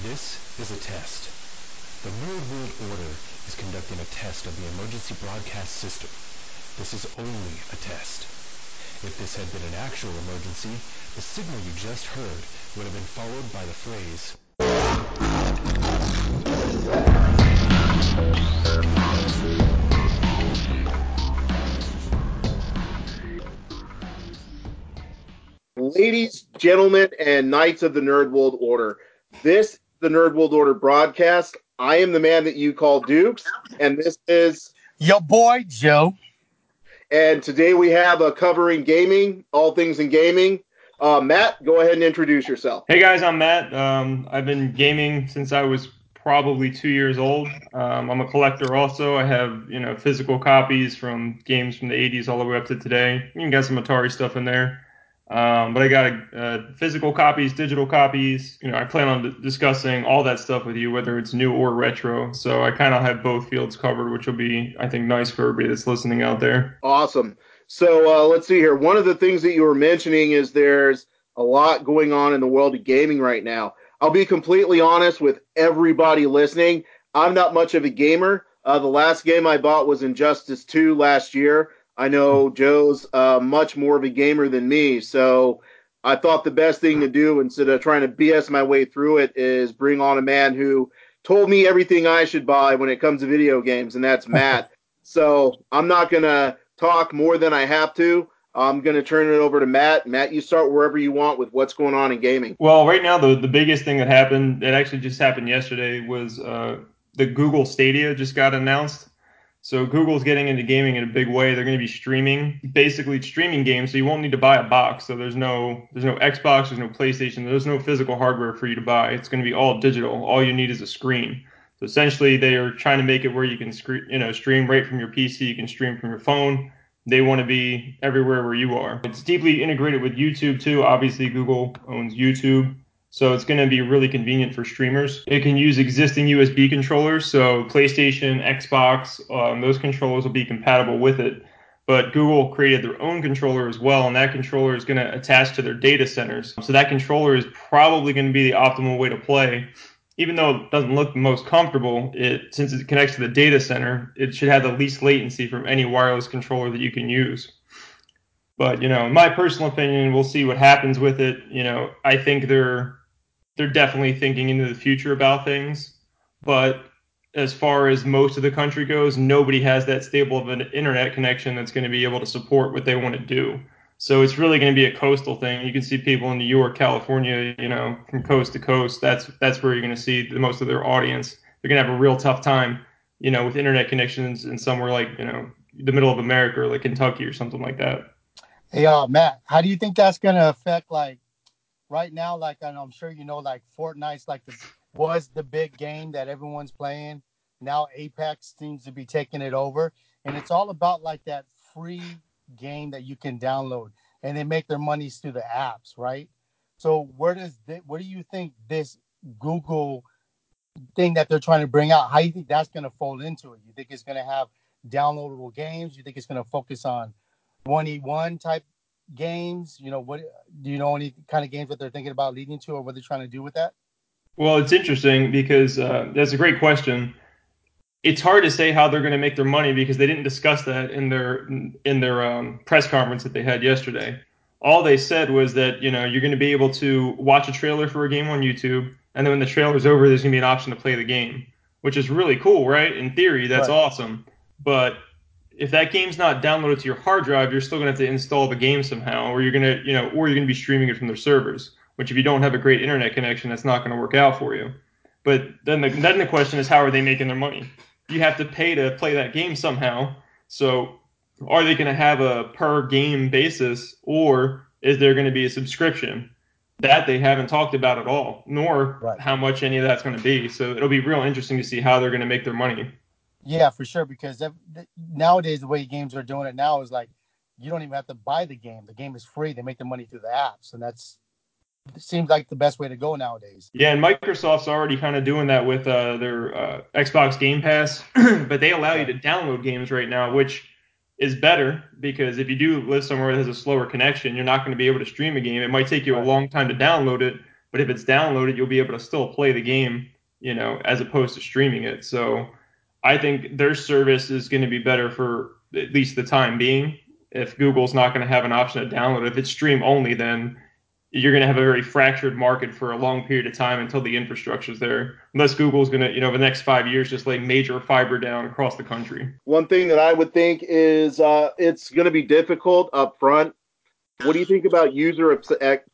This is a test. The Nerd World Order is conducting a test of the emergency broadcast system. This is only a test. If this had been an actual emergency, the signal you just heard would have been followed by the phrase, Ladies, gentlemen, and knights of the Nerd World Order, this is the Nerd World Order broadcast. I am the man that you call Dukes, and this is Your boy Joe. and today we have a covering gaming, all things in gaming. Uh, Matt, go ahead and introduce yourself. Hey guys, I'm Matt. Um, I've been gaming since I was probably two years old. Um, I'm a collector also. I have you know physical copies from games from the 80s all the way up to today. You can get some Atari stuff in there. Um, but I got uh, physical copies, digital copies. You know, I plan on d- discussing all that stuff with you, whether it's new or retro. So I kind of have both fields covered, which will be, I think, nice for everybody that's listening out there. Awesome. So uh, let's see here. One of the things that you were mentioning is there's a lot going on in the world of gaming right now. I'll be completely honest with everybody listening. I'm not much of a gamer. Uh, the last game I bought was Injustice 2 last year. I know Joe's uh, much more of a gamer than me, so I thought the best thing to do instead of trying to BS my way through it is bring on a man who told me everything I should buy when it comes to video games, and that's Matt. so I'm not going to talk more than I have to. I'm going to turn it over to Matt. Matt, you start wherever you want with what's going on in gaming. Well, right now the the biggest thing that happened, it actually just happened yesterday, was uh, the Google Stadia just got announced. So Google's getting into gaming in a big way. They're going to be streaming, basically streaming games. So you won't need to buy a box. So there's no there's no Xbox, there's no PlayStation, there's no physical hardware for you to buy. It's going to be all digital. All you need is a screen. So essentially, they are trying to make it where you can scre- you know stream right from your PC. You can stream from your phone. They want to be everywhere where you are. It's deeply integrated with YouTube too. Obviously, Google owns YouTube. So it's going to be really convenient for streamers. It can use existing USB controllers, so PlayStation, Xbox, um, those controllers will be compatible with it. But Google created their own controller as well, and that controller is going to attach to their data centers. So that controller is probably going to be the optimal way to play. Even though it doesn't look the most comfortable, it since it connects to the data center, it should have the least latency from any wireless controller that you can use. But you know, in my personal opinion, we'll see what happens with it. You know, I think they're they're definitely thinking into the future about things. But as far as most of the country goes, nobody has that stable of an internet connection that's going to be able to support what they want to do. So it's really going to be a coastal thing. You can see people in New York, California, you know, from coast to coast. That's that's where you're going to see the most of their audience. They're going to have a real tough time, you know, with internet connections in somewhere like you know the middle of America, or like Kentucky or something like that. Hey, uh, Matt, how do you think that's gonna affect like right now? Like, I'm sure you know, like Fortnite's like the was the big game that everyone's playing. Now Apex seems to be taking it over, and it's all about like that free game that you can download, and they make their monies through the apps, right? So where does thi- where do you think this Google thing that they're trying to bring out? How do you think that's going to fold into it? You think it's going to have downloadable games? You think it's going to focus on one e one type games? You know, what do you know any kind of games that they're thinking about leading to, or what they're trying to do with that? Well, it's interesting because uh, that's a great question. It's hard to say how they're going to make their money because they didn't discuss that in their in their um, press conference that they had yesterday. All they said was that you know you're going to be able to watch a trailer for a game on YouTube, and then when the trailer's over, there's going to be an option to play the game, which is really cool, right? In theory, that's Right. awesome. But if that game's not downloaded to your hard drive, you're still going to have to install the game somehow, or you're going to you know, or you're going to be streaming it from their servers. Which if you don't have a great internet connection, that's not going to work out for you. But then the, then the question is, how are they making their money? You have to pay to play that game somehow. So are they going to have a per game basis, or is there going to be a subscription? That they haven't talked about at all, nor Right. how much any of that's going to be. So it'll be real interesting to see how they're going to make their money. Yeah, for sure. Because th- nowadays the way games are doing it now is like you don't even have to buy the game. The game is free. They make the money through the apps, and that's seems like the best way to go nowadays. Yeah, and Microsoft's already kind of doing that with uh, their uh, Xbox Game Pass, but they allow you to download games right now, which is better because if you do live somewhere that has a slower connection, you're not going to be able to stream a game. It might take you a long time to download it, but if it's downloaded, you'll be able to still play the game, you know, as opposed to streaming it. So I think their service is going to be better for at least the time being. If Google's not going to have an option to download, if it's stream only, then you're going to have a very fractured market for a long period of time until the infrastructure's there. Unless Google's going to, you know, the next five years just lay major fiber down across the country. One thing that I would think is uh, it's going to be difficult up front. What do you think about user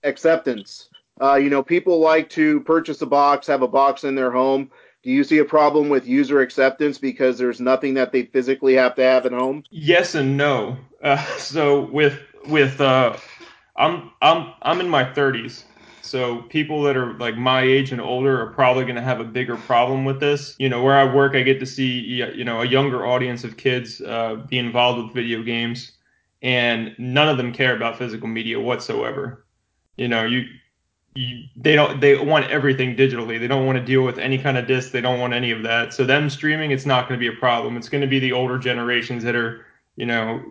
acceptance? Uh, you know, people like to purchase a box, have a box in their home. Do you see a problem with user acceptance because there's nothing that they physically have to have at home? Yes and no. Uh, so with with uh, I'm I'm I'm in my 30s, so people that are like my age and older are probably going to have a bigger problem with this. You know, where I work, I get to see you know a younger audience of kids uh, be involved with video games, and none of them care about physical media whatsoever. You know, you you, they don't they want everything digitally. They don't want to deal with any kind of disc. They don't want any of that. So them streaming, it's not going to be a problem. It's going to be the older generations that are, you know,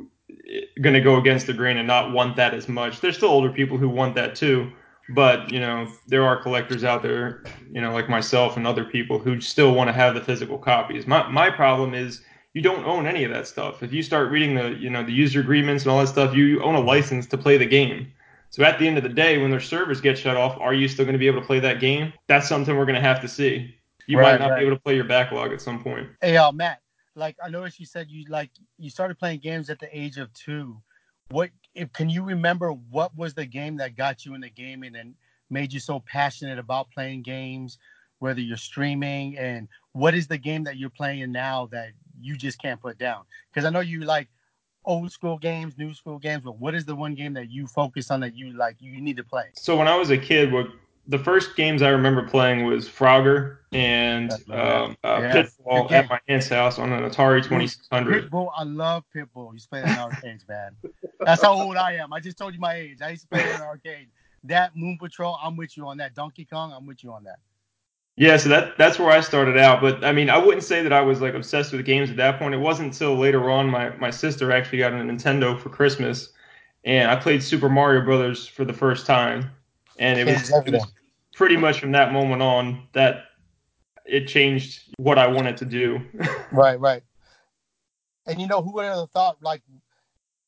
going to go against the grain and not want that as much. There's still older people who want that too, but you know there are collectors out there, you know, like myself and other people who still want to have the physical copies. My my problem is you don't own any of that stuff. If you start reading the you know the user agreements and all that stuff, you own a license to play the game. So at the end of the day, when their servers get shut off, are you still going to be able to play that game? That's something we're going to have to see. You right, might not right. be able to play your backlog at some point. Hey, uh, Matt, like I noticed you said you like you started playing games at the age of two. What if can you remember what was the game that got you into gaming and made you so passionate about playing games, whether you're streaming and what is the game that you're playing now that you just can't put down? Because I know you like old school games, new school games, but what is the one game that you focus on that you like you need to play? So when I was a kid, what the first games I remember playing was Frogger and um, uh, Pitfall at my aunt's house on an Atari 2600. Pitbull, I love Pitbull. You play in arcades, man. That's how old I am. I just told you my age. I used to play in an arcade. That Moon Patrol, I'm with you on that. Donkey Kong, I'm with you on that. Yeah, so that that's where I started out. But I mean, I wouldn't say that I was like obsessed with games at that point. It wasn't until later on my my sister actually got a Nintendo for Christmas, and I played Super Mario Brothers for the first time, and it was, it was pretty much from that moment on that it changed what I wanted to do. right, right. And you know, who would have thought like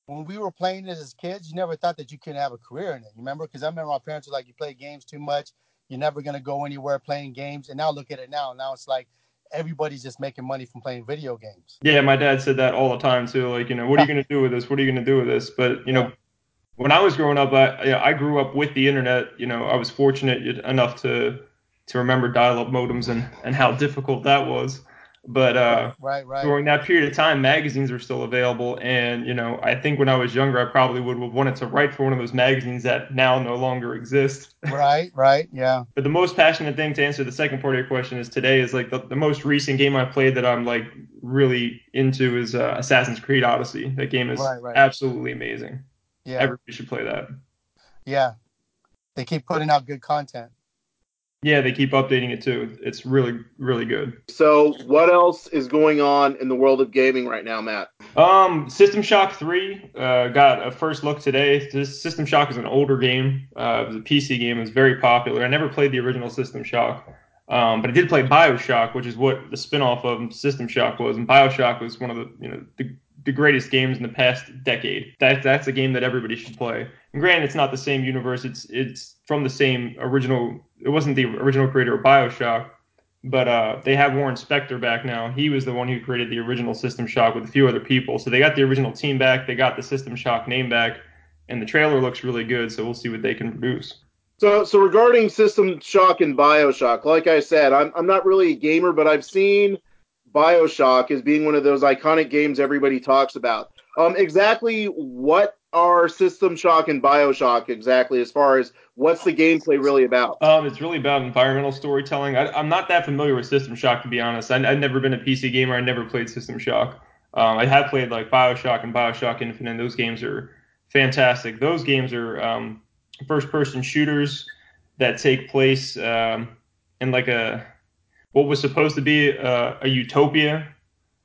when we were playing it as kids, you never thought that you could have a career in it. You remember? Because I remember my parents were like, "You play games too much." You're never gonna go anywhere playing games. And now look at it now. Now it's like everybody's just making money from playing video games. Yeah, my dad said that all the time too. Like, you know, what are you gonna do with this? What are you gonna do with this? But you know, when I was growing up, I I grew up with the internet. You know, I was fortunate enough to to remember dial-up modems and and how difficult that was. But uh, right, right. during that period of time, magazines were still available, and you know, I think when I was younger, I probably would have wanted to write for one of those magazines that now no longer exist. right, right, yeah. But the most passionate thing to answer the second part of your question is today is like the, the most recent game I played that I'm like really into is uh, Assassin's Creed Odyssey. That game is right, right. absolutely amazing. Yeah, everybody should play that. Yeah, they keep putting out good content. Yeah, they keep updating it too. It's really, really good. So, what else is going on in the world of gaming right now, Matt? Um, System Shock 3 uh, got a first look today. This System Shock is an older game. Uh, it was a PC game. It was very popular. I never played the original System Shock, um, but I did play Bioshock, which is what the spinoff of System Shock was. And Bioshock was one of the, you know, the the greatest games in the past decade. That that's a game that everybody should play. And granted, it's not the same universe. It's it's from the same original. It wasn't the original creator of Bioshock, but uh, they have Warren Spector back now. He was the one who created the original System Shock with a few other people. So they got the original team back. They got the System Shock name back, and the trailer looks really good. So we'll see what they can produce. So, so regarding System Shock and Bioshock, like I said, I'm I'm not really a gamer, but I've seen Bioshock as being one of those iconic games everybody talks about. Um, exactly what are System Shock and Bioshock exactly as far as what's the gameplay really about? Um, it's really about environmental storytelling. I, am not that familiar with System Shock to be honest. I, have never been a PC gamer. I never played System Shock. Um, I have played like Bioshock and Bioshock Infinite. Those games are fantastic. Those games are um, first-person shooters that take place um, in like a what was supposed to be a, a utopia,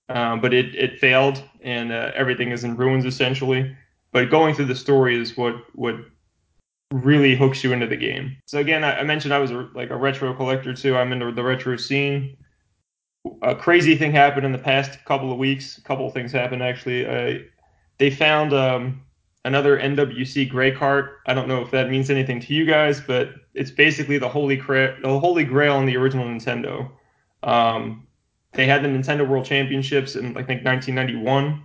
um, but it, it failed and uh, everything is in ruins essentially. But going through the story is what what really hooks you into the game. So again, I, I mentioned I was a, like a retro collector too. I'm into the retro scene. A crazy thing happened in the past couple of weeks. A couple of things happened actually. Uh, they found um, another NWC gray cart. I don't know if that means anything to you guys, but it's basically the holy cra- the holy grail in the original Nintendo. Um, they had the Nintendo World Championships in I think 1991.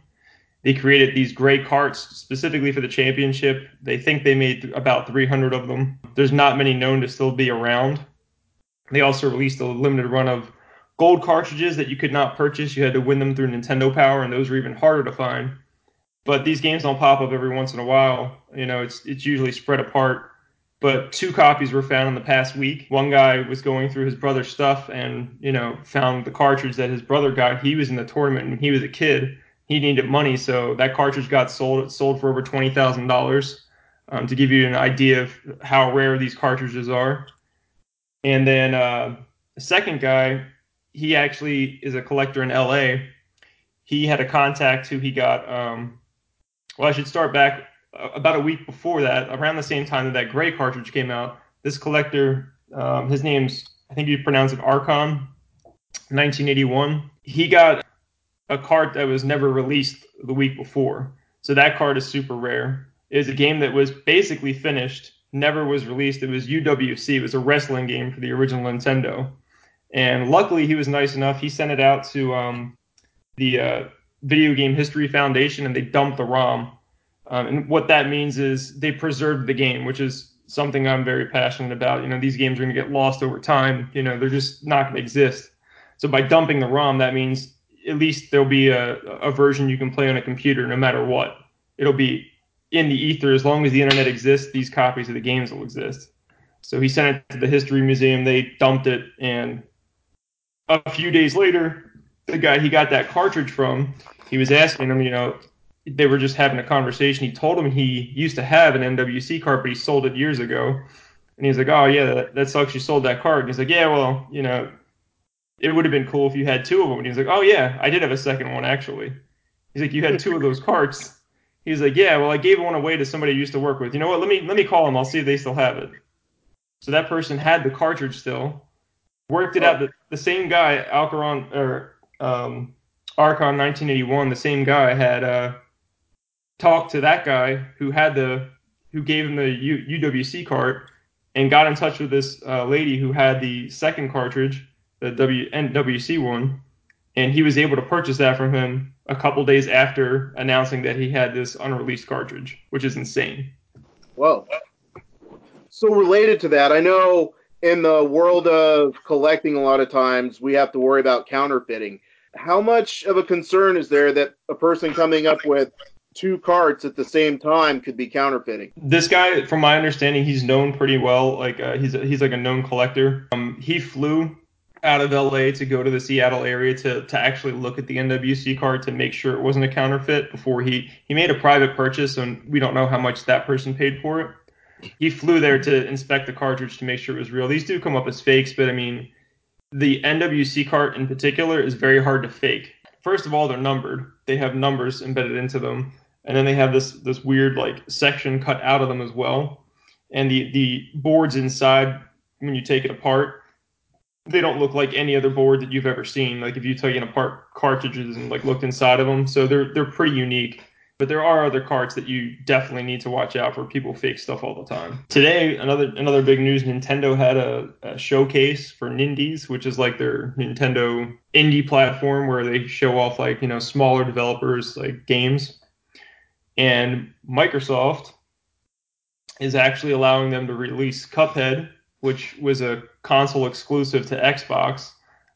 They created these gray carts specifically for the championship. They think they made th- about 300 of them. There's not many known to still be around. They also released a limited run of gold cartridges that you could not purchase. You had to win them through Nintendo Power, and those were even harder to find. But these games don't pop up every once in a while. You know, it's it's usually spread apart. But two copies were found in the past week. One guy was going through his brother's stuff and, you know, found the cartridge that his brother got. He was in the tournament when he was a kid. He needed money, so that cartridge got sold. It sold for over twenty thousand um, dollars. To give you an idea of how rare these cartridges are. And then uh, the second guy, he actually is a collector in LA. He had a contact who he got. Um, well, I should start back uh, about a week before that, around the same time that that gray cartridge came out. This collector, um, his name's I think you pronounce it Archon, 1981. He got a card that was never released the week before. So that card is super rare. It is a game that was basically finished, never was released. It was UWC. It was a wrestling game for the original Nintendo. And luckily, he was nice enough. He sent it out to um, the uh, Video Game History Foundation, and they dumped the ROM. Um, and what that means is they preserved the game, which is something I'm very passionate about. You know, these games are going to get lost over time. You know, they're just not going to exist. So by dumping the ROM, that means at least there'll be a, a version you can play on a computer no matter what. It'll be in the ether as long as the internet exists. These copies of the games will exist. So he sent it to the History Museum. They dumped it, and a few days later, the guy he got that cartridge from, he was asking him, you know, they were just having a conversation. He told him he used to have an NWC card, but he sold it years ago. And he's like, oh, yeah, that, that sucks. You sold that card. And he's like, yeah, well, you know, it would have been cool if you had two of them. And he's like, oh, yeah, I did have a second one, actually. He's like, you had two of those cards. He's like, yeah, well, I gave one away to somebody I used to work with. You know what? Let me let me call them. I'll see if they still have it. So that person had the cartridge still, worked it out. The, the same guy, Alcaron or um, Archon 1981, the same guy had uh, talked to that guy who had the who gave him the U, UWC cart and got in touch with this uh, lady who had the second cartridge, the W NWC one, and he was able to purchase that from him a couple days after announcing that he had this unreleased cartridge, which is insane. Whoa. So related to that, I know in the world of collecting, a lot of times we have to worry about counterfeiting. How much of a concern is there that a person coming up with two carts at the same time could be counterfeiting. This guy, from my understanding, he's known pretty well. Like uh, he's he's like a known collector. Um, he flew out of LA to go to the Seattle area to to actually look at the NWC card to make sure it wasn't a counterfeit before he he made a private purchase and we don't know how much that person paid for it. He flew there to inspect the cartridge to make sure it was real. These do come up as fakes, but I mean, the NWC cart in particular is very hard to fake. First of all, they're numbered. They have numbers embedded into them and then they have this this weird like section cut out of them as well. And the the boards inside, when you take it apart, they don't look like any other board that you've ever seen. Like if you taken apart cartridges and like looked inside of them, so they're they're pretty unique. But there are other carts that you definitely need to watch out for. People fake stuff all the time. Today, another another big news: Nintendo had a, a showcase for Nindies, which is like their Nintendo indie platform where they show off like you know smaller developers like games and Microsoft is actually allowing them to release Cuphead, which was a console exclusive to Xbox,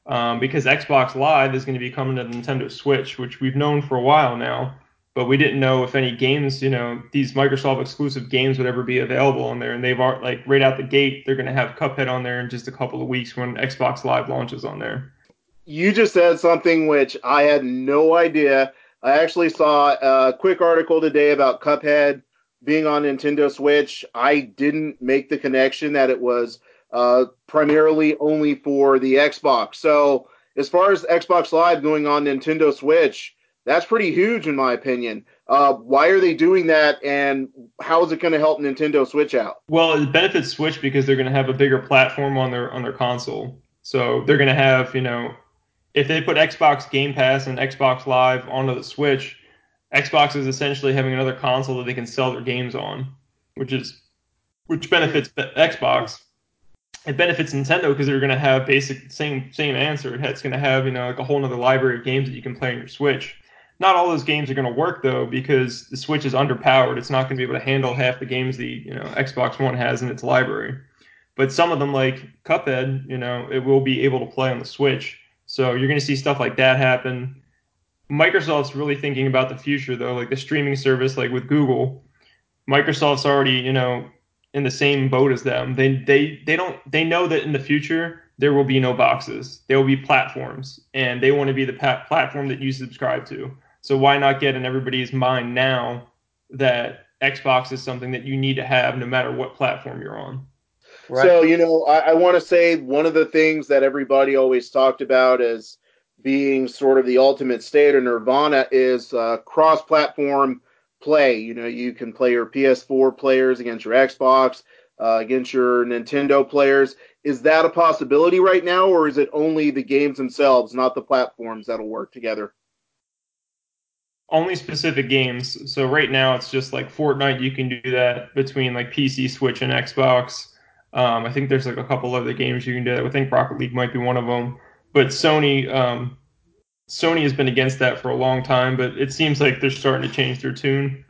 um, because Xbox Live is going to be coming to Nintendo Switch, which we've known for a while now, but we didn't know if any games, you know, these Microsoft exclusive games would ever be available on there. And they've like right out the gate, they're going to have Cuphead on there in just a couple of weeks when Xbox Live launches on there. You just said something which I had no idea I actually saw a quick article today about Cuphead being on Nintendo Switch. I didn't make the connection that it was uh, primarily only for the Xbox. So, as far as Xbox Live going on Nintendo Switch, that's pretty huge in my opinion. Uh, why are they doing that, and how is it going to help Nintendo Switch out? Well, it benefits Switch because they're going to have a bigger platform on their on their console. So they're going to have, you know, if they put Xbox Game Pass and Xbox Live onto the Switch, Xbox is essentially having another console that they can sell their games on, which is which benefits Xbox. It benefits Nintendo because they're going to have basic same same answer. It's going to have you know like a whole other library of games that you can play on your Switch. Not all those games are going to work though because the Switch is underpowered. It's not going to be able to handle half the games the you know Xbox One has in its library. But some of them like Cuphead, you know, it will be able to play on the Switch. So you're going to see stuff like that happen. Microsoft's really thinking about the future though, like the streaming service, like with Google. Microsoft's already, you know, in the same boat as them. They they they don't they know that in the future there will be no boxes. There will be platforms, and they want to be the platform that you subscribe to. So why not get in everybody's mind now that Xbox is something that you need to have no matter what platform you're on? Right. So you know, I, I want to say one of the things that everybody always talked about as being sort of the ultimate state of Nirvana is uh, cross-platform play. You know, you can play your PS4 players against your Xbox, uh, against your Nintendo players. Is that a possibility right now, or is it only the games themselves, not the platforms, that'll work together? Only specific games. So right now it's just like Fortnite. You can do that between like PC, Switch, and Xbox. Um, I think there's like a couple other games you can do that. I think Rocket League might be one of them. But Sony, um, Sony has been against that for a long time, but it seems like they're starting to change their tune.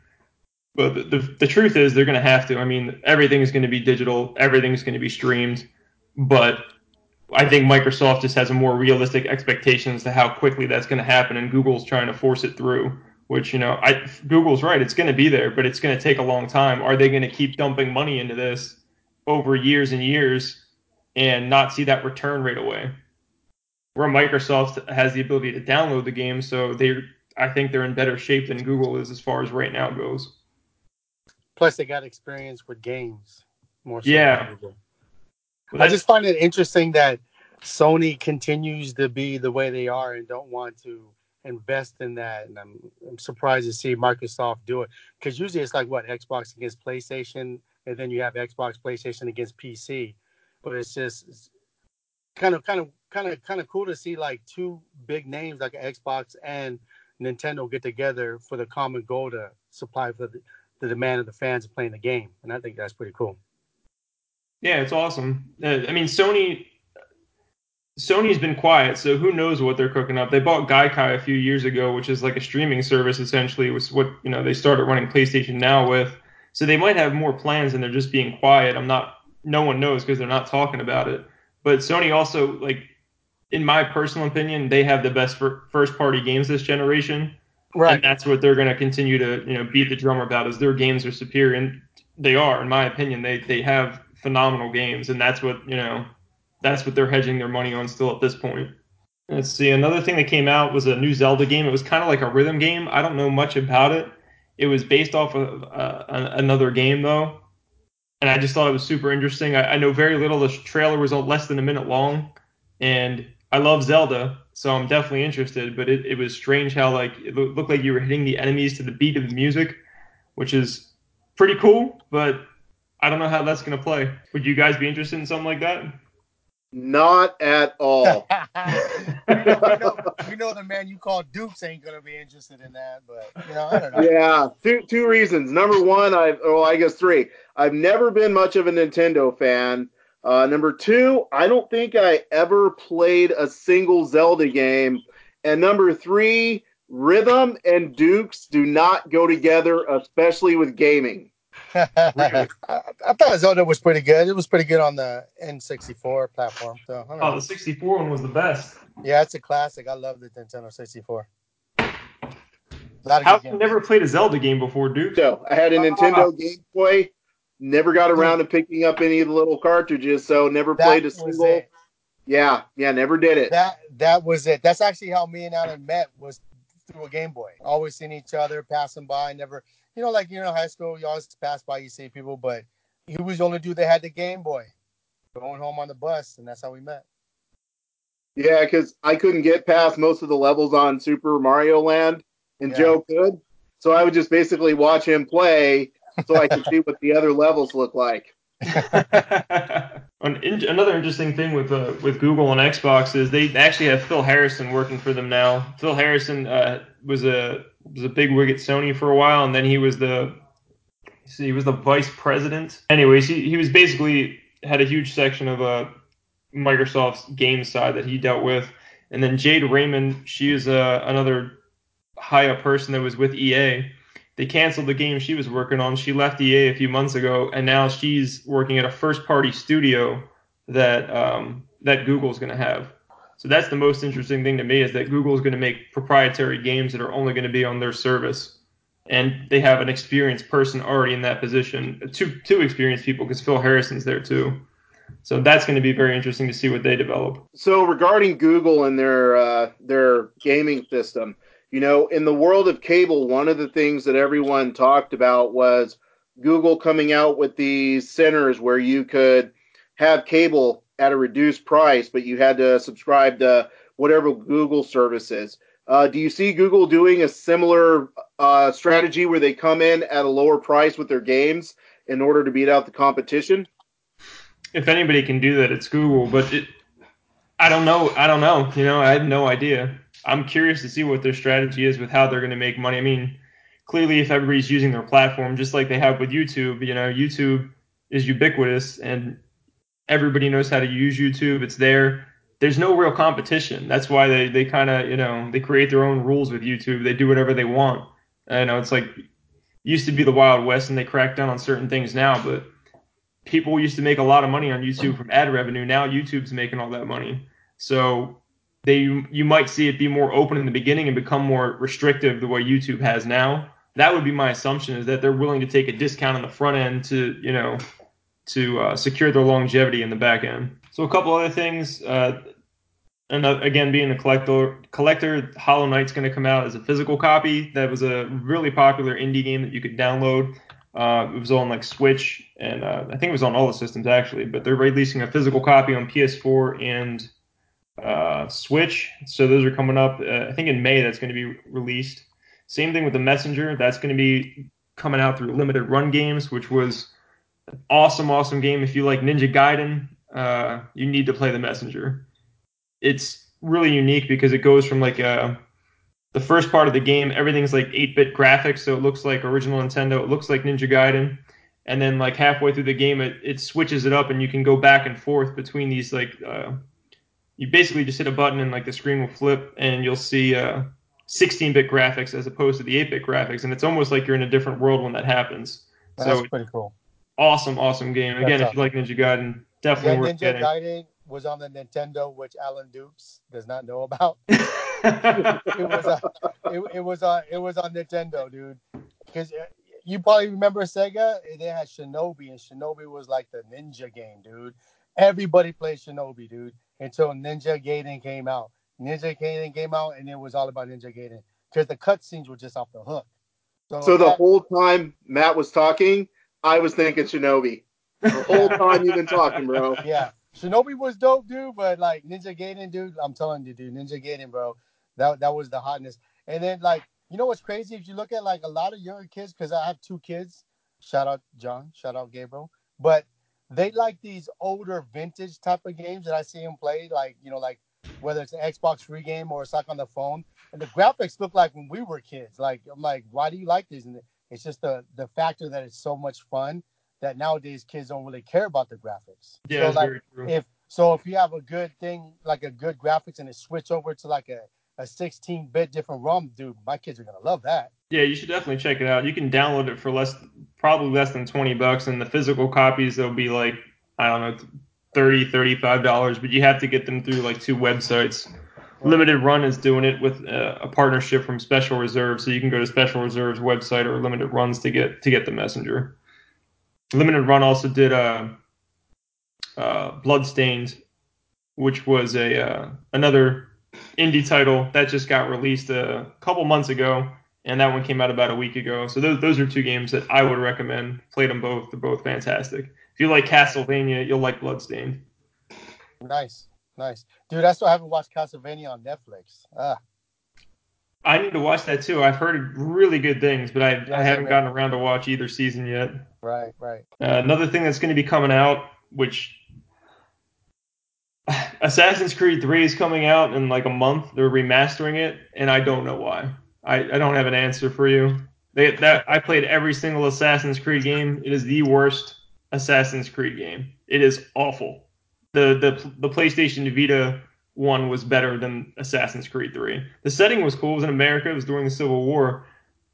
But the, the, the truth is, they're going to have to. I mean, everything is going to be digital, everything is going to be streamed. But I think Microsoft just has a more realistic expectation as to how quickly that's going to happen, and Google's trying to force it through. Which you know, I, Google's right; it's going to be there, but it's going to take a long time. Are they going to keep dumping money into this over years and years and not see that return right away? Where Microsoft has the ability to download the game, so they I think they're in better shape than Google is as far as right now goes. Plus, they got experience with games more. So yeah. Well, I just find it interesting that Sony continues to be the way they are and don't want to invest in that. And I'm, I'm surprised to see Microsoft do it because usually it's like what Xbox against PlayStation, and then you have Xbox, PlayStation against PC. But it's just it's kind of, kind of kind of kind of cool to see like two big names like Xbox and Nintendo get together for the common goal to supply for the, the demand of the fans playing the game, and I think that's pretty cool. Yeah, it's awesome. Uh, I mean, Sony Sony's been quiet, so who knows what they're cooking up. They bought Gaikai a few years ago, which is like a streaming service essentially. Was what you know they started running PlayStation Now with. So they might have more plans, and they're just being quiet. I'm not. No one knows because they're not talking about it. But Sony also like in my personal opinion, they have the best first party games this generation. Right. And that's what they're going to continue to, you know, beat the drum about is their games are superior and they are in my opinion. They they have phenomenal games and that's what, you know, that's what they're hedging their money on still at this point. Let's see. Another thing that came out was a new Zelda game. It was kind of like a rhythm game. I don't know much about it. It was based off of uh, another game though, and I just thought it was super interesting. I, I know very little. The trailer was less than a minute long, and I love Zelda, so I'm definitely interested. But it, it was strange how like it looked like you were hitting the enemies to the beat of the music, which is pretty cool. But I don't know how that's gonna play. Would you guys be interested in something like that? Not at all. you, know, you know the man you call Dukes ain't gonna be interested in that, but you know I don't know. Yeah, two two reasons. Number one, I've well I guess three. I've never been much of a Nintendo fan. Uh, number two, I don't think I ever played a single Zelda game. And number three, rhythm and Dukes do not go together, especially with gaming. I, I, thought Zelda was pretty good. It was pretty good on the N64 platform. So, oh, the 64 one was the best. Yeah, it's a classic. I love the Nintendo 64. How you never played a Zelda game before, Duke? So I had a Nintendo uh, Game Boy Never got hmm. around to picking up any of the little cartridges, so never that played a single. Yeah, yeah, never did it. That that was it. That's actually how me and Alan met was through a Game Boy. Always seeing each other, passing by, never you know, like you know, high school, you always pass by, you see people, but he was the only dude that had the Game Boy. Going home on the bus, and that's how we met. Yeah, because I couldn't get past most of the levels on Super Mario Land, and yeah. Joe could. So I would just basically watch him play so I can see what the other levels look like. Another interesting thing with uh, with Google and Xbox is they actually have Phil Harrison working for them now. Phil Harrison uh, was a was a big wig at Sony for a while, and then he was the he was the vice president. Anyways, he, he was basically had a huge section of uh, Microsoft's game side that he dealt with, and then Jade Raymond, she is uh, another high up person that was with EA they canceled the game she was working on. She left EA a few months ago, and now she's working at a first-party studio that um, that Google's going to have. So that's the most interesting thing to me is that Google is going to make proprietary games that are only going to be on their service, and they have an experienced person already in that position, two two experienced people because Phil Harrison's there too. So that's going to be very interesting to see what they develop. So regarding Google and their uh, their gaming system, you know, in the world of cable, one of the things that everyone talked about was Google coming out with these centers where you could have cable at a reduced price, but you had to subscribe to whatever Google services. Uh, do you see Google doing a similar uh, strategy where they come in at a lower price with their games in order to beat out the competition? If anybody can do that, it's Google. But it, I don't know. I don't know. You know, I have no idea. I'm curious to see what their strategy is with how they're going to make money. I mean, clearly, if everybody's using their platform just like they have with YouTube, you know, YouTube is ubiquitous and everybody knows how to use YouTube. It's there. There's no real competition. That's why they, they kind of, you know, they create their own rules with YouTube. They do whatever they want. I know it's like used to be the Wild West and they crack down on certain things now, but people used to make a lot of money on YouTube from ad revenue. Now YouTube's making all that money. So they you might see it be more open in the beginning and become more restrictive the way YouTube has now. That would be my assumption is that they're willing to take a discount on the front end to you know to uh, secure their longevity in the back end. So a couple other things. Uh, and again, being a collector, collector, Hollow Knight's going to come out as a physical copy. That was a really popular indie game that you could download. Uh, it was on like Switch, and uh, I think it was on all the systems actually. But they're releasing a physical copy on PS4 and uh, Switch. So those are coming up. Uh, I think in May that's going to be released. Same thing with the Messenger. That's going to be coming out through limited run games, which was an awesome, awesome game. If you like Ninja Gaiden, uh, you need to play the Messenger. It's really unique because it goes from like a, uh, the first part of the game, everything's like 8-bit graphics, so it looks like original Nintendo. It looks like Ninja Gaiden, and then like halfway through the game, it, it switches it up, and you can go back and forth between these like uh, you basically just hit a button and like the screen will flip and you'll see uh, 16-bit graphics as opposed to the 8-bit graphics, and it's almost like you're in a different world when that happens. That's so pretty cool. Awesome, awesome game. Again, That's if you like Ninja Gaiden, definitely yeah, worth Ninja getting. Gaiden was on the Nintendo, which Alan Dukes does not know about. it was a, it, it was on it was on Nintendo, dude. Because uh, you probably remember Sega, they had Shinobi, and Shinobi was like the ninja game, dude. Everybody played Shinobi, dude until Ninja Gaiden came out. Ninja Gaiden came out, and it was all about Ninja Gaiden because the cutscenes were just off the hook. So, so the whole time Matt was talking, I was thinking Shinobi. The whole time you've been talking, bro. Yeah, Shinobi was dope, dude. But like Ninja Gaiden, dude, I'm telling you, dude, Ninja Gaiden, bro, that that was the hotness. And then like, you know what's crazy? If you look at like a lot of younger kids, because I have two kids. Shout out John. Shout out Gabriel. But they like these older vintage type of games that I see them play, like you know, like whether it's an Xbox free game or it's like on the phone. And the graphics look like when we were kids. Like I'm like, why do you like these? And it's just the the factor that it's so much fun that nowadays kids don't really care about the graphics. Yeah, so like if so if you have a good thing like a good graphics and it switch over to like a a 16-bit different ROM, dude, my kids are gonna love that. Yeah, you should definitely check it out. You can download it for less, probably less than 20 bucks, and the physical copies they'll be like I don't know, 30 35 dollars, but you have to get them through like two websites. Limited Run is doing it with a, a partnership from Special Reserve, so you can go to Special Reserve's website or Limited Runs to get to get the Messenger. Limited Run also did uh, uh, Bloodstained, which was a uh, another indie title that just got released a couple months ago, and that one came out about a week ago. So those those are two games that I would recommend. Played them both; they're both fantastic. If you like Castlevania, you'll like Bloodstained. Nice, nice, dude. That's why I haven't watched Castlevania on Netflix. Ah. I need to watch that too. I've heard really good things, but I, Yes, I haven't gotten around to watch either season yet. Right, right. Uh, another thing that's going to be coming out, which Assassin's Creed 3 is coming out in like a month. They're remastering it, and I don't know why. I, I don't have an answer for you. They, that I played every single Assassin's Creed game. It is the worst Assassin's Creed game. It is awful. The the the PlayStation Vita one was better than Assassin's Creed 3. The setting was cool. It was in America. It was during the Civil War,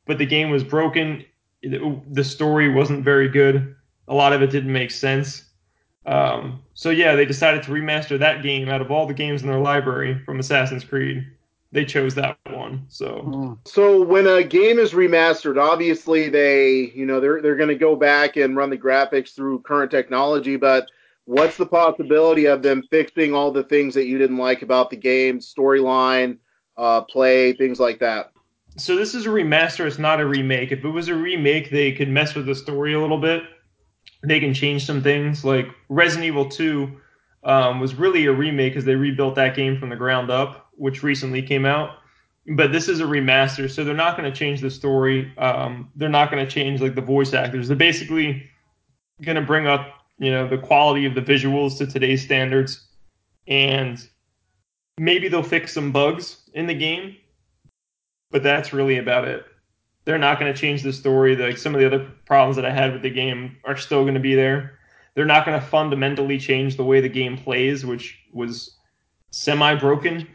but the game was broken. The story wasn't very good. A lot of it didn't make sense. Um, so yeah, they decided to remaster that game out of all the games in their library from Assassin's Creed. They chose that one. So Mm. So when a game is remastered, obviously they, you know, they're they're going to go back and run the graphics through current technology, but what's the possibility of them fixing all the things that you didn't like about the game, storyline, uh, play, things like that? so this is a remaster. It's not a remake. If it was a remake, they could mess with the story a little bit. They can change some things. Like Resident Evil 2 um, was really a remake because they rebuilt that game from the ground up, which recently came out. But this is a remaster, so they're not going to change the story. Um, they're not going to change like the voice actors. They're basically going to bring up, you know, the quality of the visuals to today's standards, and maybe they'll fix some bugs in the game. But that's really about it they're not going to change the story. Like some of the other problems that I had with the game are still going to be there. They're not going to fundamentally change the way the game plays, which was semi broken.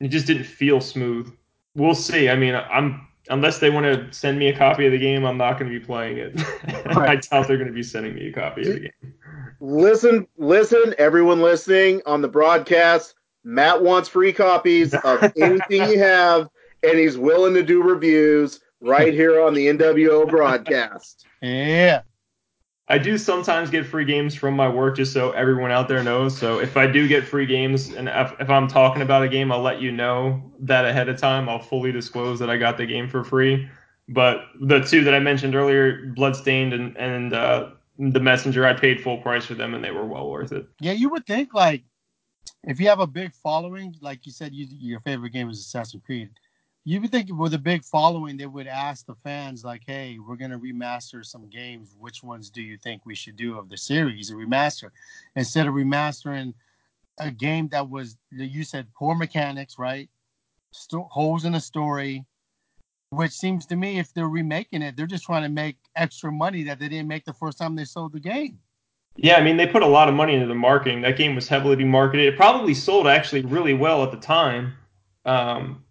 It just didn't feel smooth. We'll see. I mean, I'm unless they want to send me a copy of the game, I'm not going to be playing it. I doubt they're going to be sending me a copy of the game. Listen, listen, everyone listening on the broadcast. Matt wants free copies of anything you have, and he's willing to do reviews right here on the NWO broadcast. Yeah. I do sometimes get free games from my work, just so everyone out there knows. So if I do get free games, and if, if I'm talking about a game, I'll let you know that ahead of time. I'll fully disclose that I got the game for free. But the two that I mentioned earlier, Bloodstained and and uh, the Messenger, I paid full price for them, and they were well worth it. Yeah, you would think like if you have a big following, like you said, you, your favorite game is Assassin's Creed. You would think with a big following, they would ask the fans like, "Hey, we're gonna remaster some games. Which ones do you think we should do of the series? A remaster instead of remastering a game that was you said poor mechanics, right? Sto- holes in the story." Which seems to me, if they're remaking it, they're just trying to make extra money that they didn't make the first time they sold the game. Yeah, I mean they put a lot of money into the marketing. That game was heavily marketed. It probably sold actually really well at the time. Um,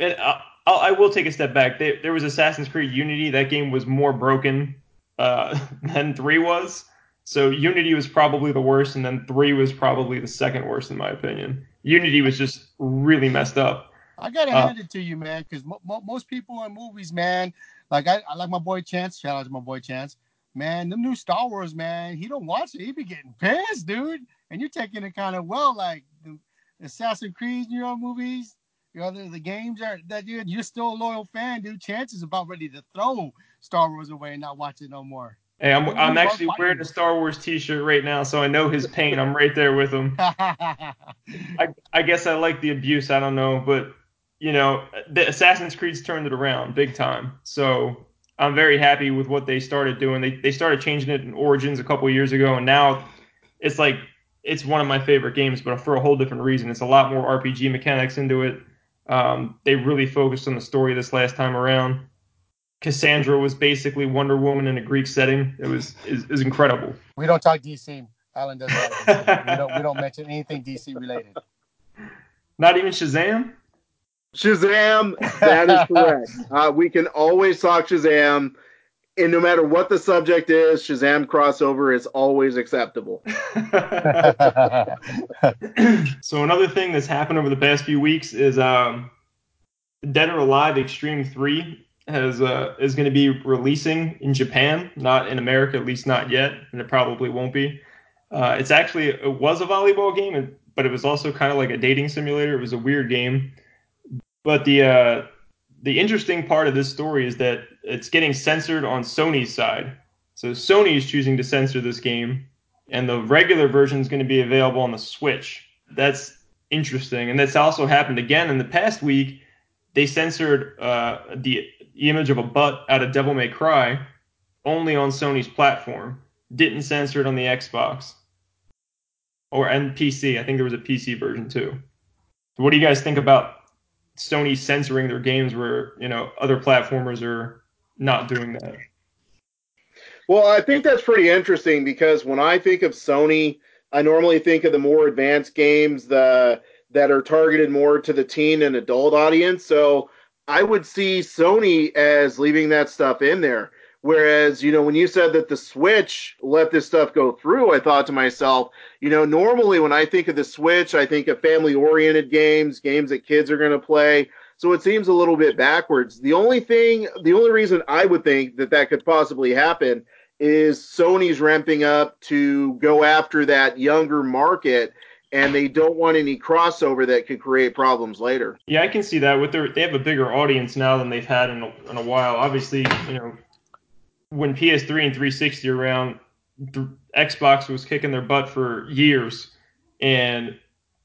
and I, I'll, I will take a step back. There, there was Assassin's Creed Unity. That game was more broken uh, than three was. So Unity was probably the worst, and then three was probably the second worst in my opinion. Unity was just really messed up. I gotta Uh, hand it to you, man, because mo- mo- most people in movies, man, like I, I like my boy Chance. Shout out to my boy Chance. Man, the new Star Wars, man, he don't watch it. He be getting pissed, dude. And you're taking it kind of well, like the Assassin's Creed, you know, movies. You know, the, the games are that you're, you're still a loyal fan, dude. Chance is about ready to throw Star Wars away and not watch it no more. Hey, I'm, I'm actually wearing a Star Wars T-shirt right now, so I know his pain. I'm right there with him. I, I guess I like the abuse. I don't know, but you know, the Assassin's Creed's turned it around big time. So I'm very happy with what they started doing. They they started changing it in Origins a couple years ago, and now it's like it's one of my favorite games, but for a whole different reason. It's a lot more RPG mechanics into it. Um, they really focused on the story this last time around. Cassandra was basically Wonder Woman in a Greek setting. It was is, is incredible. we don't talk DC. Alan doesn't. We don't we don't mention anything DC related. Not even Shazam. Shazam, that is correct. Uh, we can always talk Shazam, and no matter what the subject is, Shazam crossover is always acceptable. so another thing that's happened over the past few weeks is um, Dead or Alive Extreme Three has uh, is going to be releasing in Japan, not in America, at least not yet, and it probably won't be. Uh, it's actually it was a volleyball game, but it was also kind of like a dating simulator. It was a weird game, but the uh, the interesting part of this story is that it's getting censored on Sony's side. So Sony is choosing to censor this game, and the regular version is going to be available on the Switch. That's interesting, and that's also happened again in the past week. they censored uh, the image of a butt out of Devil May Cry only on Sony's platform. Didn't censor it on the Xbox or and PC. I think there was a PC version too. What do you guys think about Sony censoring their games where you know other platformers are not doing that? Well, I think that's pretty interesting because when I think of Sony, I normally think of the more advanced games the that are targeted more to the teen and adult audience. So I would see Sony as leaving that stuff in there. Whereas, you know, when you said that the Switch let this stuff go through, I thought to myself, you know, normally when I think of the Switch, I think of family oriented games, games that kids are going to play. So it seems a little bit backwards. The only thing, the only reason I would think that that could possibly happen is Sony's ramping up to go after that younger market and they don't want any crossover that could create problems later. Yeah, I can see that. With their, they have a bigger audience now than they've had in a, in a while. Obviously, you know, when PS3 and 360 around, Xbox was kicking their butt for years, and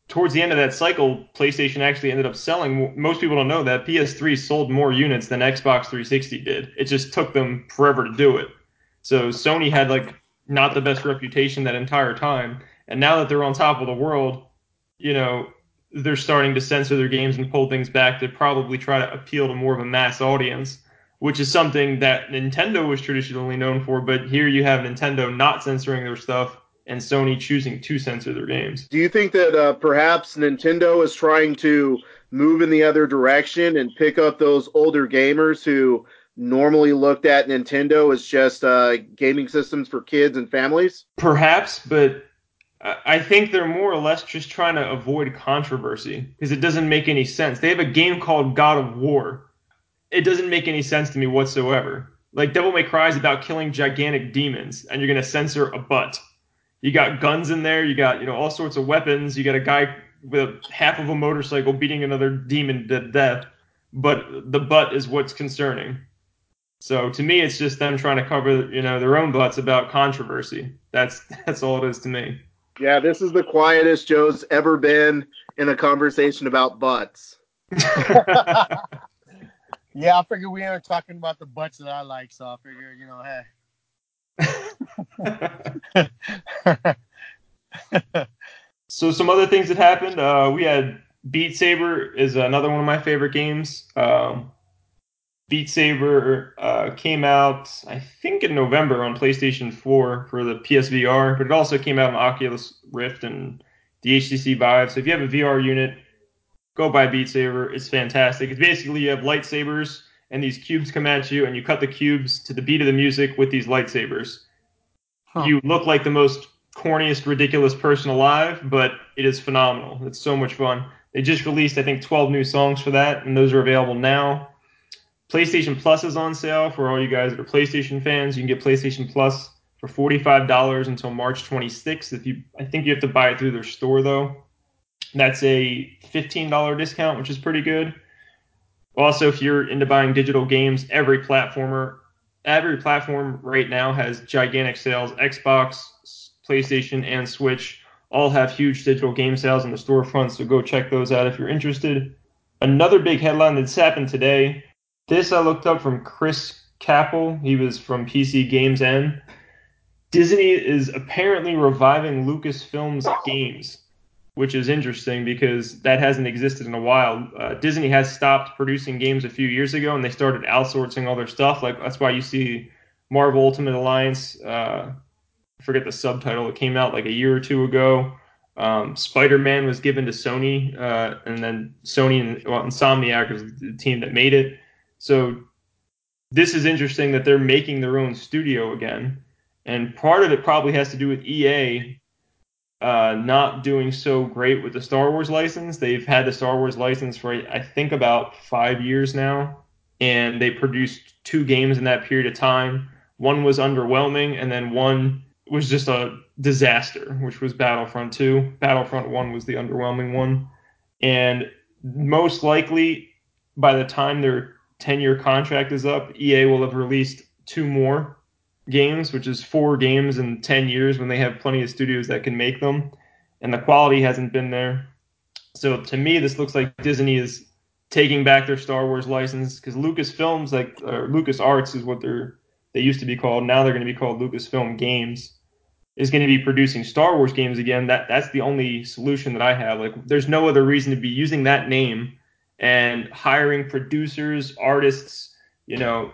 towards the end of that cycle, PlayStation actually ended up selling. Most people don't know that PS3 sold more units than Xbox 360 did. It just took them forever to do it. So Sony had like not the best reputation that entire time, and now that they're on top of the world, you know, they're starting to censor their games and pull things back to probably try to appeal to more of a mass audience which is something that Nintendo was traditionally known for. But here you have Nintendo not censoring their stuff and Sony choosing to censor their games. Do you think that uh, perhaps Nintendo is trying to move in the other direction and pick up those older gamers who normally looked at Nintendo as just uh, gaming systems for kids and families? Perhaps, but I think they're more or less just trying to avoid controversy because it doesn't make any sense. They have a game called God of War it doesn't make any sense to me whatsoever. Like Devil May Cry is about killing gigantic demons, and you're gonna censor a butt. You got guns in there. You got you know all sorts of weapons. You got a guy with half of a motorcycle beating another demon to death, but the butt is what's concerning. So to me, it's just them trying to cover you know their own butts about controversy. That's that's all it is to me. Yeah, this is the quietest Joe's ever been in a conversation about butts. Yeah, I figured we aren't talking about the butts that I like, so I figure, you know, hey. so some other things that happened. Uh, we had Beat Saber is another one of my favorite games. Um, Beat Saber uh, came out, I think, in November on PlayStation 4 for the PSVR, but it also came out on Oculus Rift and the HTC Vive. So if you have a VR unit, go buy Beat Saber. It's fantastic. It's basically you have lightsabers and these cubes come at you and you cut the cubes to the beat of the music with these lightsabers. Huh. You look like the most corniest, ridiculous person alive, but it is phenomenal. It's so much fun. They just released, I think, 12 new songs for that, and those are available now. PlayStation Plus is on sale for all you guys that are PlayStation fans. You can get PlayStation Plus for $45 until March 26th. If you, I think you have to buy it through their store though. That's a $15 discount, which is pretty good. Also, if you're into buying digital games, every platformer, every platform right now has gigantic sales. Xbox, PlayStation, and Switch all have huge digital game sales in the storefront, so go check those out if you're interested. Another big headline that's happened today. This I looked up from Chris Capel. He was from PC Games N. Disney is apparently reviving Lucasfilm's games which is interesting because that hasn't existed in a while. Uh, Disney has stopped producing games a few years ago, and they started outsourcing all their stuff. Like that's why you see Marvel Ultimate Alliance. Uh, I forget the subtitle. It came out like a year or two ago. Um, Spider-Man was given to Sony, uh, and then Sony and well, Insomniac is the team that made it. So this is interesting that they're making their own studio again, and part of it probably has to do with EA uh, not doing so great with the Star Wars license. They've had the Star Wars license for I think about five years now, and they produced two games in that period of time. One was underwhelming, and then one was just a disaster, which was Battlefront 2. Battlefront 1 was the underwhelming one, and most likely by the time their 10 year contract is up, EA will have released two more games, which is four games in 10 years when they have plenty of studios that can make them. And the quality hasn't been there. So to me, this looks like Disney is taking back their Star Wars license because Lucasfilms, like or Lucas Arts, is what they're they used to be called. Now they're going to be called Lucasfilm Games. Is going to be producing Star Wars games again. That that's the only solution that I have. Like, there's no other reason to be using that name and hiring producers, artists. You know,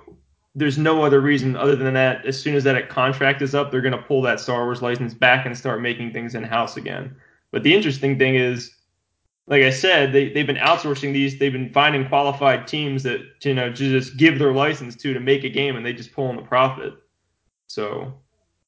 there's no other reason other than that. As soon as that contract is up, they're going to pull that Star Wars license back and start making things in house again. But the interesting thing is like I said, they they've been outsourcing these. They've been finding qualified teams that you know just give their license to to make a game, and they just pull in the profit. So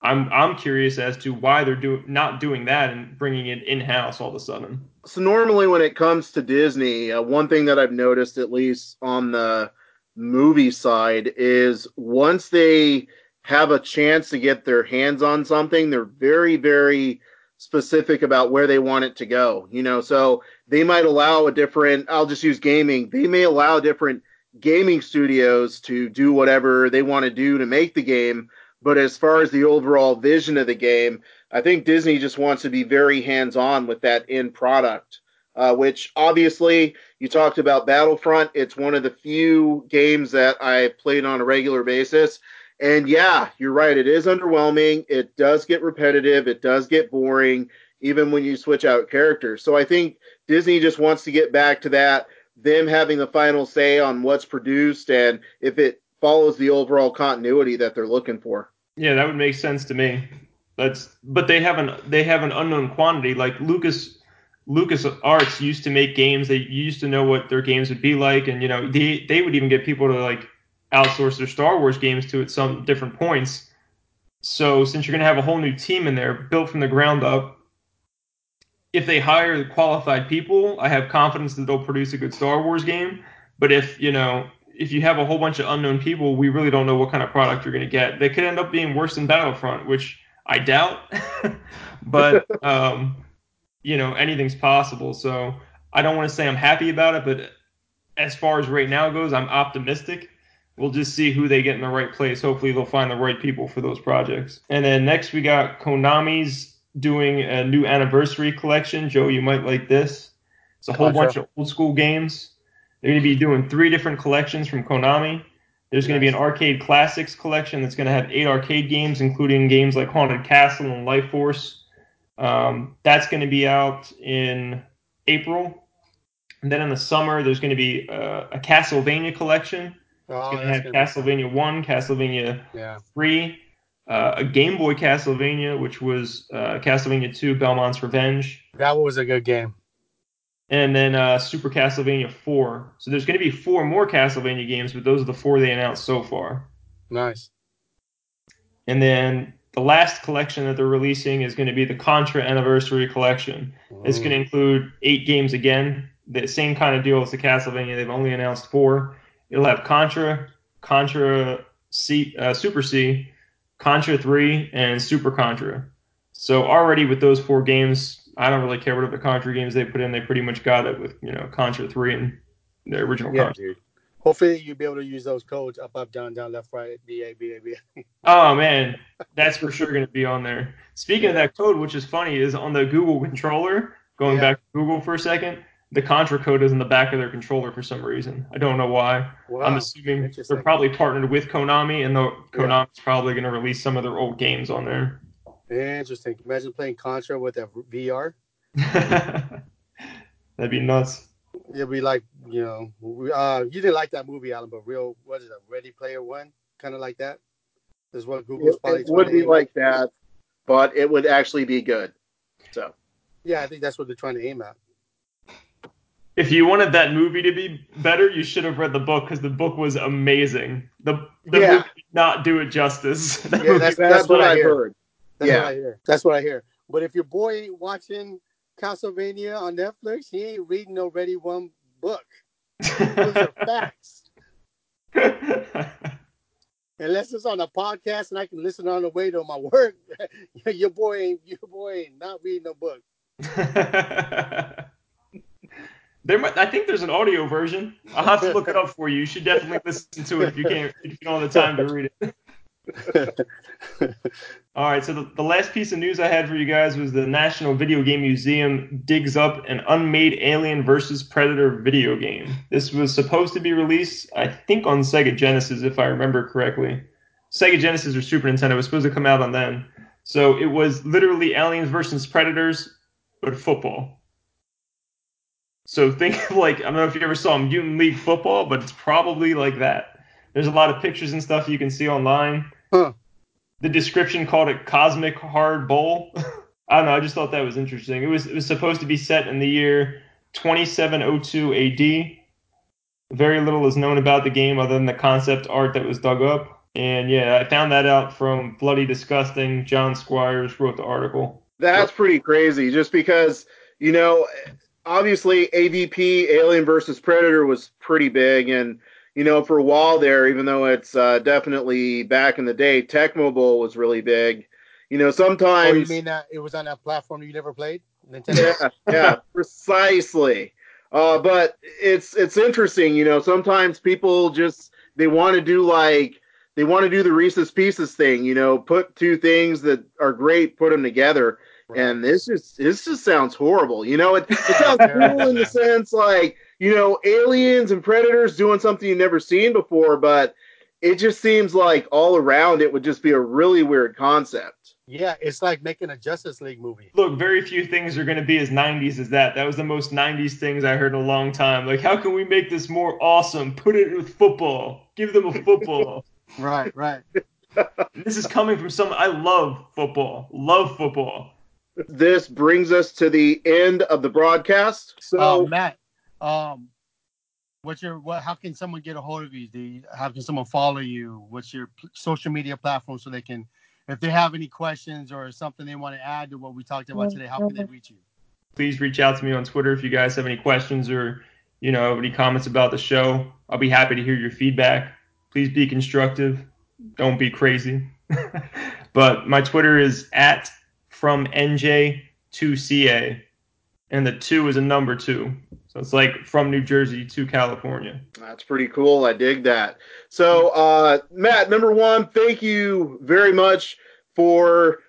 I'm I'm curious as to why they're doing not doing that and bringing it in house all of a sudden. So normally when it comes to Disney, uh, one thing that I've noticed at least on the movie side is once they have a chance to get their hands on something, they're very very specific about where they want it to go. You know, so they might allow a different, I'll just use gaming, they may allow different gaming studios to do whatever they want to do to make the game. But as far as the overall vision of the game, I think Disney just wants to be very hands on with that end product. Uh, which obviously you talked about Battlefront. It's one of the few games that I played on a regular basis. And yeah, you're right. It is underwhelming. It does get repetitive. It does get boring, even when you switch out characters. So I think Disney just wants to get back to that, them having the final say on what's produced and if it follows the overall continuity that they're looking for. Yeah, that would make sense to me. That's but they have an they have an unknown quantity. Like Lucas Lucas Arts used to make games. They used to know what their games would be like, and you know they they would even get people to like outsource their Star Wars games to at some different points. So since you're going to have a whole new team in there built from the ground up, if they hire qualified people, I have confidence that they'll produce a good Star Wars game. But if you know if you have a whole bunch of unknown people, we really don't know what kind of product you're going to get. They could end up being worse than Battlefront, which I doubt. but um, you know anything's possible. So I don't want to say I'm happy about it, but as far as right now goes, I'm optimistic we'll just see who they get in the right place. Hopefully, they'll find the right people for those projects. And then next, we got Konami's doing a new anniversary collection. Joe, you might like this. It's a whole gotcha. bunch of old school games. They're going to be doing three different collections from Konami. There's going to be an arcade classics collection that's going to have eight arcade games, including games like Haunted Castle and Life Force. Um, that's going to be out in April. And then in the summer, there's going to be uh, a Castlevania collection Oh, it's going to have Castlevania 1, Castlevania yeah. 3, uh, a Game Boy Castlevania, which was uh, Castlevania 2, Belmont's Revenge. That was a good game. And then uh, Super Castlevania 4. So there's going to be four more Castlevania games, but those are the four they announced so far. Nice. And then the last collection that they're releasing is going to be the Contra Anniversary Collection. Mm. It's going to include eight games again, the same kind of deal as the Castlevania. They've only announced four. It'll have Contra, Contra C, uh, Super C, Contra 3, and Super Contra. So already with those four games, I don't really care what other Contra games they put in. They pretty much got it with you know Contra 3 and the original yeah, Contra. Dude. Hopefully you'll be able to use those codes up, up, down, down, left, right, B, A, B, A, B. oh man, that's for sure going to be on there. Speaking of that code, which is funny, is on the Google controller. Going yeah. back to Google for a second, the Contra code is in the back of their controller for some reason. I don't know why. Wow. I'm assuming they're probably partnered with Konami, and the Konami's yeah. probably going to release some of their old games on there. Interesting. Imagine playing Contra with a VR. That'd be nuts. It'd be like you know, we, uh, you didn't like that movie, Alan, but real what is it, Ready Player One, kind of like that. Is what Google's it, probably. It would be like that, but it would actually be good. So. Yeah, I think that's what they're trying to aim at if you wanted that movie to be better, you should have read the book because the book was amazing. The the yeah. movie did not do it justice. yeah, that's, that's, that's, what, what I heard. That's yeah. what I hear. That's what I hear. But if your boy ain't watching Castlevania on Netflix, he ain't reading already one book. Those are facts. Unless it's on a podcast and I can listen on the way to my work, your boy ain't your boy ain't not reading no book. There might, I think there's an audio version. I'll have to look it up for you. You should definitely listen to it if you can't if you don't have the time to read it. All right, so the, the last piece of news I had for you guys was the National Video Game Museum digs up an unmade Alien vs. Predator video game. This was supposed to be released, I think, on Sega Genesis, if I remember correctly. Sega Genesis or Super Nintendo was supposed to come out on then. So it was literally Aliens versus Predators, but football. So think of like I don't know if you ever saw Mutant League Football, but it's probably like that. There's a lot of pictures and stuff you can see online. Huh. The description called it Cosmic Hard Bowl. I don't know. I just thought that was interesting. It was it was supposed to be set in the year 2702 AD. Very little is known about the game other than the concept art that was dug up. And yeah, I found that out from Bloody Disgusting. John Squires wrote the article. That's pretty crazy. Just because you know, obviously AVP Alien versus Predator was pretty big, and you know for a while there, even though it's uh, definitely back in the day, Tecmo Bowl was really big. You know, Oh, sometimes you mean that it was on that platform you never played? Nintendo? yeah, yeah, precisely. Uh, but it's it's interesting, you know. Sometimes people just they want to do like they want to do the Reese's Pieces thing, you know, put two things that are great, put them together, and this just this just sounds horrible. You know, it, it sounds cool in the sense like you know aliens and predators doing something you've never seen before, but it just seems like all around it would just be a really weird concept. Yeah, it's like making a Justice League movie. Look, very few things are going to be as 90s as that. That was the most 90s things I heard in a long time. Like, how can we make this more awesome? Put it with football. Give them a football. Right, right. this is coming from someone I love football. Love football. This brings us to the end of the broadcast. So. Uh, Matt, um, what's your what? How can someone get a hold of you? You, how can someone follow you? What's your pl- social media platform so they can, if they have any questions or something they want to add to what we talked about today, how can they reach you? Please reach out to me on Twitter if you guys have any questions or you know any comments about the show. I'll be happy to hear your feedback. Please be constructive. Don't be crazy. but my Twitter is at from NJ2CA, and the two is a number two. So it's like from New Jersey to California. That's pretty cool. I dig that. So, uh, Matt, number one, thank you very much for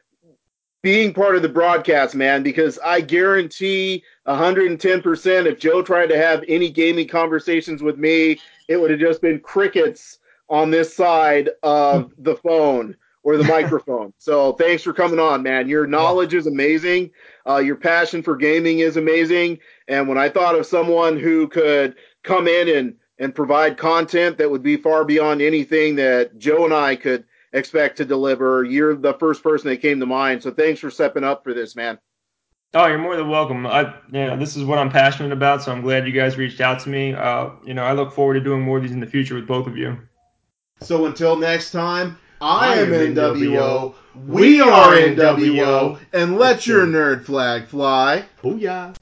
being part of the broadcast, man, because I guarantee 110% if Joe tried to have any gaming conversations with me, it would have just been crickets on this side of the phone or the microphone. So thanks for coming on, man. Your knowledge is amazing. Uh, your passion for gaming is amazing. And when I thought of someone who could come in and, and provide content that would be far beyond anything that Joe and I could expect to deliver, you're the first person that came to mind. So thanks for stepping up for this, man. Oh, you're more than welcome. I, you know, this is what I'm passionate about, so I'm glad you guys reached out to me. Uh, you know, I look forward to doing more of these in the future with both of you. So until next time, I, am NWO, we are NWO, and let your nerd flag fly. Booyah.